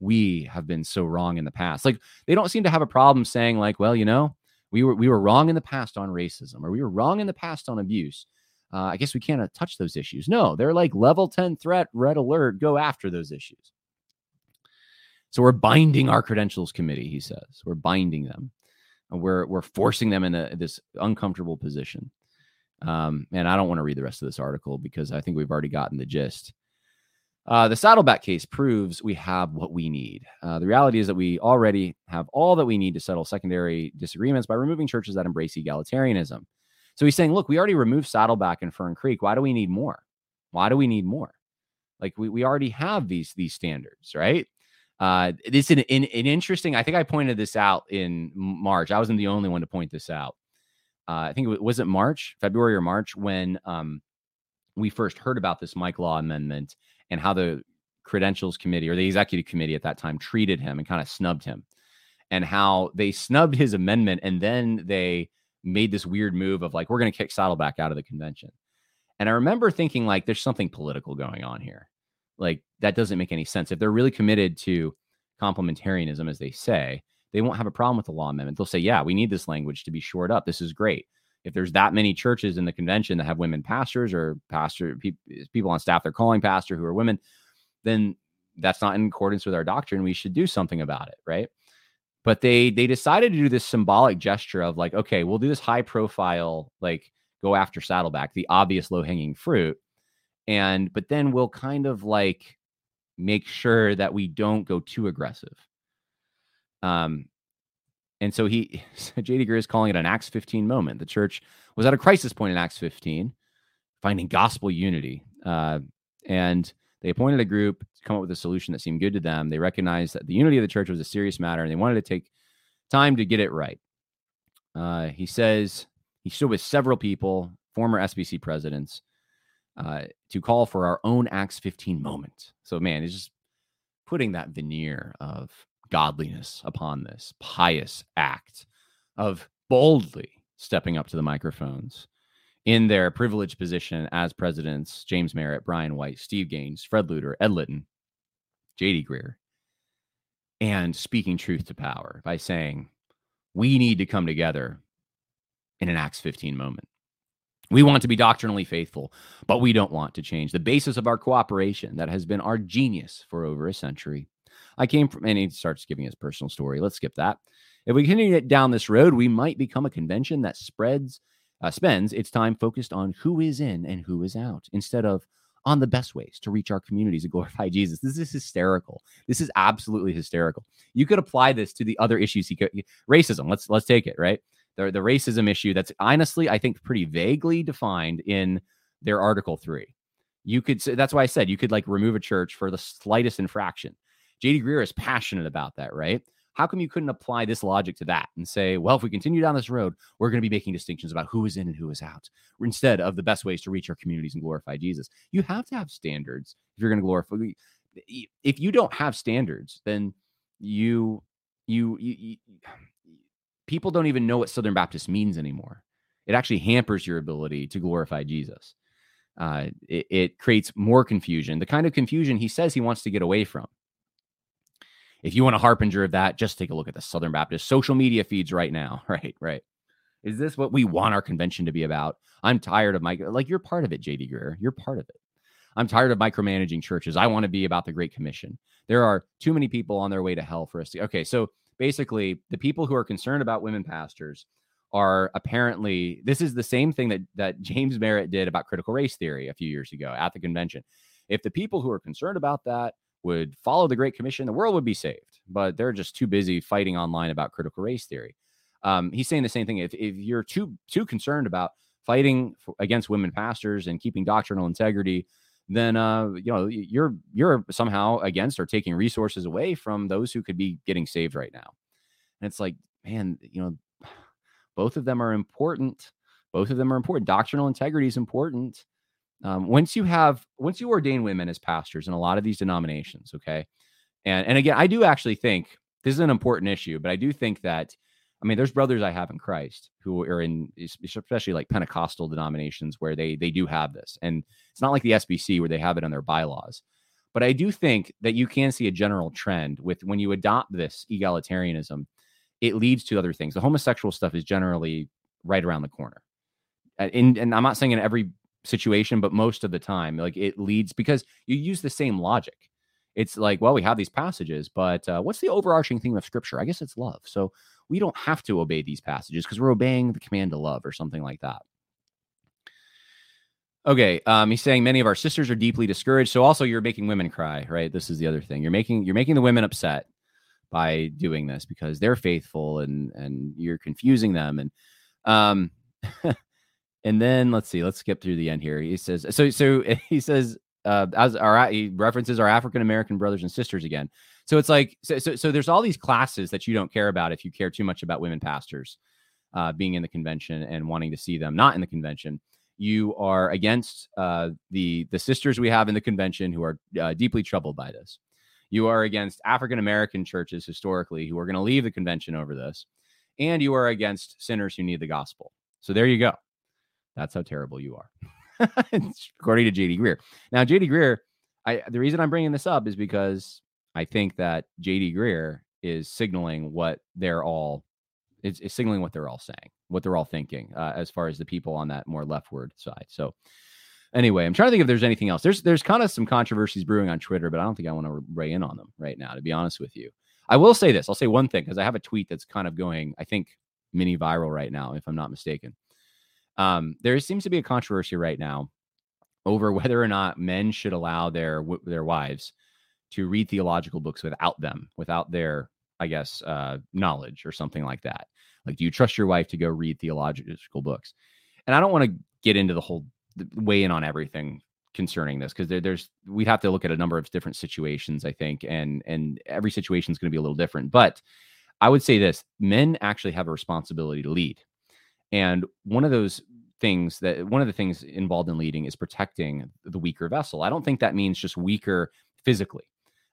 we have been so wrong in the past. Like they don't seem to have a problem saying like, well, you know, we were we were wrong in the past on racism or we were wrong in the past on abuse. Uh, I guess we can't uh, touch those issues. No, they're like level 10 threat, red alert, go after those issues. So we're binding our credentials committee, he says. We're binding them. We're we're forcing them in a, this uncomfortable position. Um, and I don't want to read the rest of this article because I think we've already gotten the gist. Uh, the Saddleback case proves we have what we need. Uh, the reality is that we already have all that we need to settle secondary disagreements by removing churches that embrace egalitarianism. So he's saying, look, we already removed Saddleback and Fern Creek. Why do we need more? Why do we need more? Like we, we already have these these standards, right? Uh, it's an, an, an interesting. I think I pointed this out in March. I wasn't the only one to point this out. Uh, I think it was, was it March, February or March when um, we first heard about this Mike Law amendment and how the credentials committee or the executive committee at that time treated him and kind of snubbed him and how they snubbed his amendment and then they made this weird move of like we're going to kick Saddleback out of the convention. And I remember thinking like there's something political going on here. Like that doesn't make any sense. If they're really committed to complementarianism as they say, they won't have a problem with the law amendment. They'll say, "Yeah, we need this language to be shored up. This is great." If there's that many churches in the convention that have women pastors or pastor pe- people on staff they're calling pastor who are women, then that's not in accordance with our doctrine. We should do something about it, right? But they they decided to do this symbolic gesture of like, okay, we'll do this high profile, like go after Saddleback, the obvious low hanging fruit, and but then we'll kind of like make sure that we don't go too aggressive. Um, and so he, J.D. Greear is calling it an Acts 15 moment. The church was at a crisis point in Acts 15, finding gospel unity. Uh, and they appointed a group to come up with a solution that seemed good to them. They recognized that the unity of the church was a serious matter and they wanted to take time to get it right. Uh, he says he stood with several people, former SBC presidents, uh, to call for our own Acts 15 moment. So, man, it's just putting that veneer of godliness upon this pious act of boldly stepping up to the microphones in their privileged position as presidents James Merritt, Bryant Wright, Steve Gaines, Fred Luter, Ed Litton, J.D. Greear, and speaking truth to power by saying, we need to come together in an Acts 15 moment. We want to be doctrinally faithful, but we don't want to change the basis of our cooperation that has been our genius for over a century. I came from, and he starts giving his personal story. Let's skip that. If we continue down this road, we might become a convention that spreads, uh, spends its time focused on who is in and who is out instead of on the best ways to reach our communities and glorify Jesus. This is hysterical. This is absolutely hysterical. You could apply this to the other issues. He could, racism. Let's let's take it right the, the racism issue that's honestly, I think, pretty vaguely defined in their Article 3. You could say that's why I said you could like remove a church for the slightest infraction. JD Greear is passionate about that, right? How come you couldn't apply this logic to that and say, well, if we continue down this road, we're going to be making distinctions about who is in and who is out instead of the best ways to reach our communities and glorify Jesus? You have to have standards if you're going to glorify. If you don't have standards, then you you, you, people don't even know what Southern Baptist means anymore. It actually hampers your ability to glorify Jesus. Uh, it, it creates more confusion, the kind of confusion he says he wants to get away from. If you want a harbinger of that, just take a look at the Southern Baptist social media feeds right now. Right, right. Is this what we want our convention to be about? I'm tired of my like you're part of it, JD Greear. You're part of it. I'm tired of micromanaging churches. I want to be about the Great Commission. There are too many people on their way to hell for us to. Okay, so basically the people who are concerned about women pastors are apparently this is the same thing that that James Merritt did about critical race theory a few years ago at the convention. If the people who are concerned about that would follow the Great Commission, the world would be saved. But they're just too busy fighting online about critical race theory. Um, he's saying the same thing. If if you're too too concerned about fighting for, against women pastors and keeping doctrinal integrity, then uh, you know you're you're somehow against or taking resources away from those who could be getting saved right now. And it's like, man, you know, both of them are important. Both of them are important. Doctrinal integrity is important. Um, once you have once you ordain women as pastors in a lot of these denominations, okay, and and again, I do actually think this is an important issue, but I do think that I mean, there's brothers I have in Christ who are in, especially like Pentecostal denominations where they they do have this, and it's not like the SBC where they have it on their bylaws. But I do think that you can see a general trend with when you adopt this egalitarianism, it leads to other things. The homosexual stuff is generally right around the corner, and and I'm not saying in every situation, but most of the time, like it leads because you use the same logic. It's like, well, we have these passages, but uh, what's the overarching theme of Scripture? I guess it's love. So we don't have to obey these passages because we're obeying the command to love or something like that. Okay, um, he's saying many of our sisters are deeply discouraged. So also you're making women cry, right? This is the other thing. You're making you're making the women upset by doing this because they're faithful and and you're confusing them and um and then let's see, let's skip through the end here. He says so so he says uh as our he references our African American brothers and sisters again. So it's like so, so, so there's all these classes that you don't care about if you care too much about women pastors uh, being in the convention and wanting to see them not in the convention. You are against uh, the the sisters we have in the convention who are uh, deeply troubled by this. You are against African American churches historically who are going to leave the convention over this, and you are against sinners who need the gospel. So there you go. That's how terrible you are, according to JD Greear. Now, JD Greear, I, the reason I'm bringing this up is because I think that JD Greear is signaling what they're all is, is signaling what they're all saying, what they're all thinking, uh, as far as the people on that more leftward side. So anyway, I'm trying to think if there's anything else. There's there's kind of some controversies brewing on Twitter, but I don't think I want to weigh in on them right now. To be honest with you, I will say this. I'll say one thing because I have a tweet that's kind of going, I think, mini viral right now, if I'm not mistaken. Um, there seems to be a controversy right now over whether or not men should allow their their wives to read theological books without them, without their, I guess, uh, knowledge or something like that. Like, do you trust your wife to go read theological books? And I don't want to get into the whole weigh in on everything concerning this because there, there's we'd have to look at a number of different situations i think and and every situation is going to be a little different but i would say this men actually have a responsibility to lead and one of those things that one of the things involved in leading is protecting the weaker vessel i don't think that means just weaker physically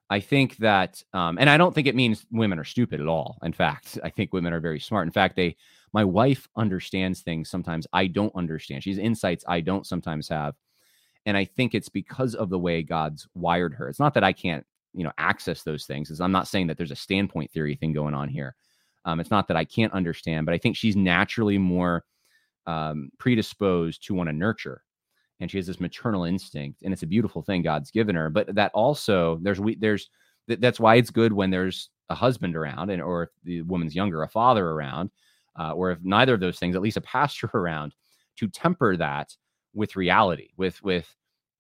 I think that, um, and I don't think it means women are stupid at all. In fact, I think women are very smart. In fact, they, my wife understands things sometimes I don't understand. She's insights I don't sometimes have. And I think it's because of the way God's wired her. It's not that I can't, you know, access those things. Is I'm not saying that there's a standpoint theory thing going on here. Um, it's not that I can't understand, but I think she's naturally more um, predisposed to want to nurture and she has this maternal instinct and it's a beautiful thing god's given her but that also there's we there's that's why it's good when there's a husband around and or if the woman's younger a father around uh, or if neither of those things at least a pastor around to temper that with reality with with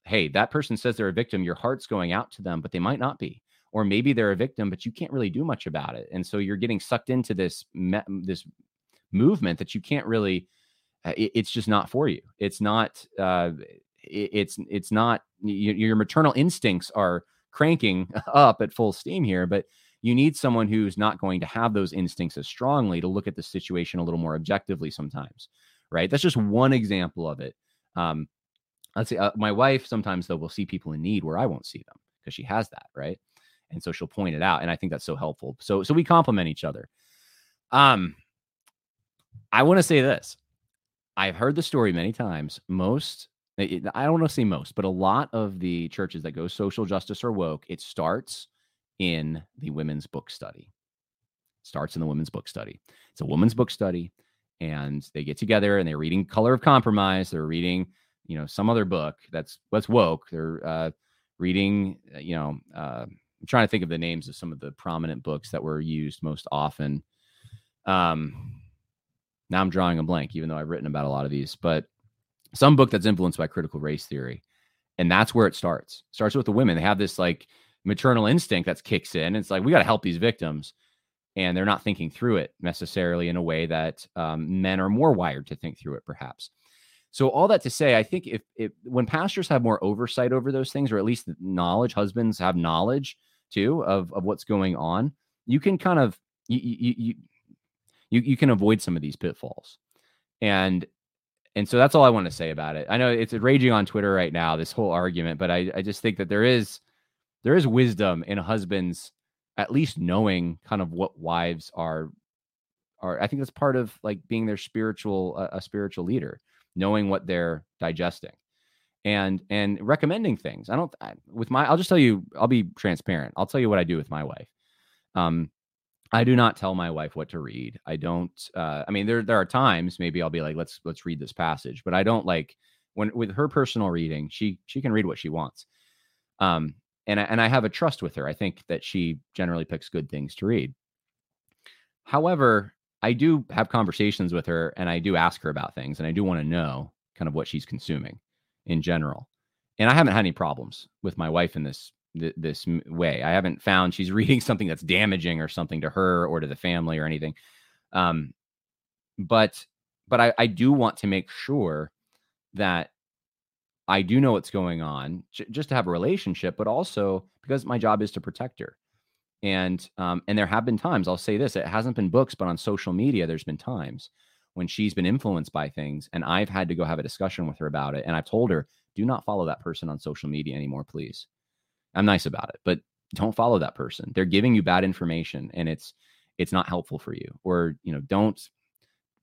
hey that person says they're a victim your heart's going out to them but they might not be or maybe they're a victim but you can't really do much about it and so you're getting sucked into this me- this movement that you can't really uh, it, it's just not for you. It's not. Uh, it, it's it's not. You, your maternal instincts are cranking up at full steam here, but you need someone who's not going to have those instincts as strongly to look at the situation a little more objectively sometimes right that's just one example of it um let's say uh, my wife sometimes though will see people in need where i won't see them because she has that right and so she'll point it out and i think that's so helpful so so we complement each other um i want to say this I've heard the story many times. Most, I don't want to say most, but a lot of the churches that go social justice or woke, it starts in the women's book study. It starts in the women's book study. It's a women's book study, and they get together and they're reading Color of Compromise. They're reading, you know, some other book that's what's woke. They're uh, reading, uh, you know, uh, I'm trying to think of the names of some of the prominent books that were used most often. Um, now I'm drawing a blank, even though I've written about a lot of these, but some book that's influenced by critical race theory. And that's where it starts. It starts with the women. They have this like maternal instinct that kicks in. It's like, we got to help these victims. And they're not thinking through it necessarily in a way that um, men are more wired to think through it, perhaps. So all that to say, I think if, if when pastors have more oversight over those things, or at least knowledge, husbands have knowledge too of, of what's going on, you can kind of you, you, you you can avoid some of these pitfalls. And and so that's all I want to say about it. I know it's raging on Twitter right now, this whole argument, but I, I just think that there is there is wisdom in husbands at least knowing kind of what wives are are I think that's part of like being their spiritual uh, a spiritual leader, knowing what they're digesting and and recommending things. I don't I, with my I'll just tell you I'll be transparent. I'll tell you what I do with my wife. Um I do not tell my wife what to read. I don't. Uh, I mean, there there are times maybe I'll be like, let's let's read this passage, but I don't like when with her personal reading. She she can read what she wants, um, and I, and I have a trust with her. I think that she generally picks good things to read. However, I do have conversations with her, and I do ask her about things, and I do want to know kind of what she's consuming in general. And I haven't had any problems with my wife in this th- this way. I haven't found she's reading something that's damaging or something to her or to the family or anything. Um, but but I, I do want to make sure that I do know what's going on, j- just to have a relationship, but also because my job is to protect her. And um, and there have been times I'll say this: it hasn't been books, but on social media, there's been times when she's been influenced by things, and I've had to go have a discussion with her about it. And I've told her, do not follow that person on social media anymore, please. I'm nice about it, but don't follow that person. They're giving you bad information and it's it's not helpful for you. Or, you know, don't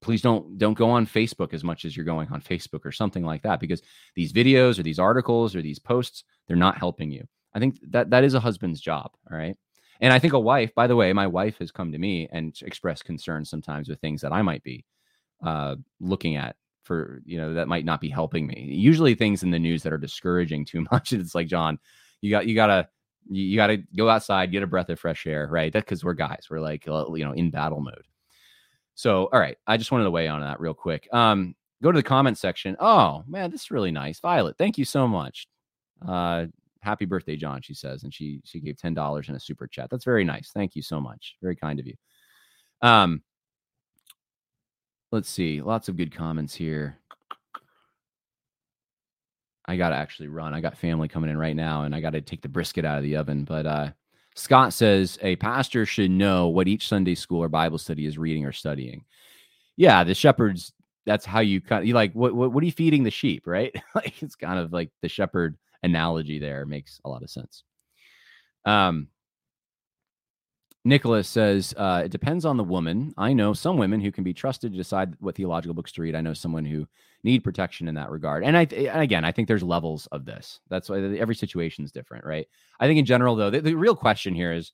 please don't don't go on Facebook as much as you're going on Facebook or something like that because these videos or these articles or these posts, they're not helping you. I think that that is a husband's job, all right? And I think a wife, by the way, my wife has come to me and expressed concern sometimes with things that I might be uh, looking at for, you know, that might not be helping me. Usually things in the news that are discouraging too much. It's like, Jon, you got you gotta you gotta go outside, get a breath of fresh air, right? That because we're guys, we're like uh, you know in battle mode. So all right, I just wanted to weigh on that real quick. Um, go to the comment section. Oh man, this is really nice, Violet. Thank you so much. Uh, happy birthday, Jon. She says, and she she gave ten dollars in a super chat. That's very nice. Thank you so much. Very kind of you. Um, let's see. Lots of good comments here. I got to actually run. I got family coming in right now and I got to take the brisket out of the oven. But uh, Scott says a pastor should know what each Sunday school or Bible study is reading or studying. Yeah, the shepherds, that's how you kind of, you like, what, what, what are you feeding the sheep, right? like it's kind of like the shepherd analogy there makes a lot of sense. Um, Nicholas says uh, it depends on the woman. I know some women who can be trusted to decide what theological books to read. I know someone who need protection in that regard. And I again, I think there's levels of this. That's why every situation is different, right? I think in general, though, the, the real question here is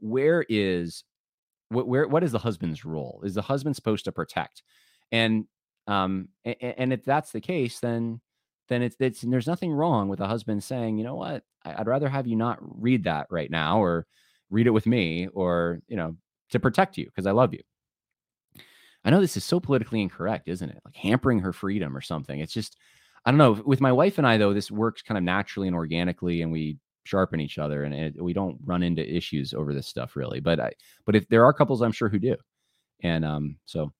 where is what where what is the husband's role? Is the husband supposed to protect? And um and, and if that's the case, then then it's it's there's nothing wrong with a husband saying, you know what, I'd rather have you not read that right now, or read it with me or you know to protect you because i love you. I know this is so politically incorrect isn't it? Like hampering her freedom or something. It's just i don't know with my wife and i though this works kind of naturally and organically and we sharpen each other and it, we don't run into issues over this stuff really but i but if there are couples i'm sure who do. And um so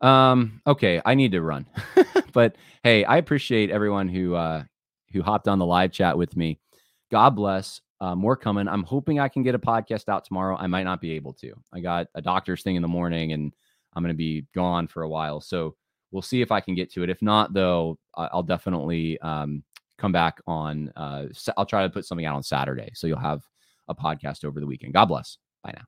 um okay i need to run. But hey i appreciate everyone who uh who hopped on the live chat with me. God bless uh, more coming. I'm hoping I can get a podcast out tomorrow. I might not be able to. I got a doctor's thing in the morning and I'm going to be gone for a while. So we'll see if I can get to it. If not, though, I'll definitely um, come back on. Uh, I'll try to put something out on Saturday. So you'll have a podcast over the weekend. God bless. Bye now.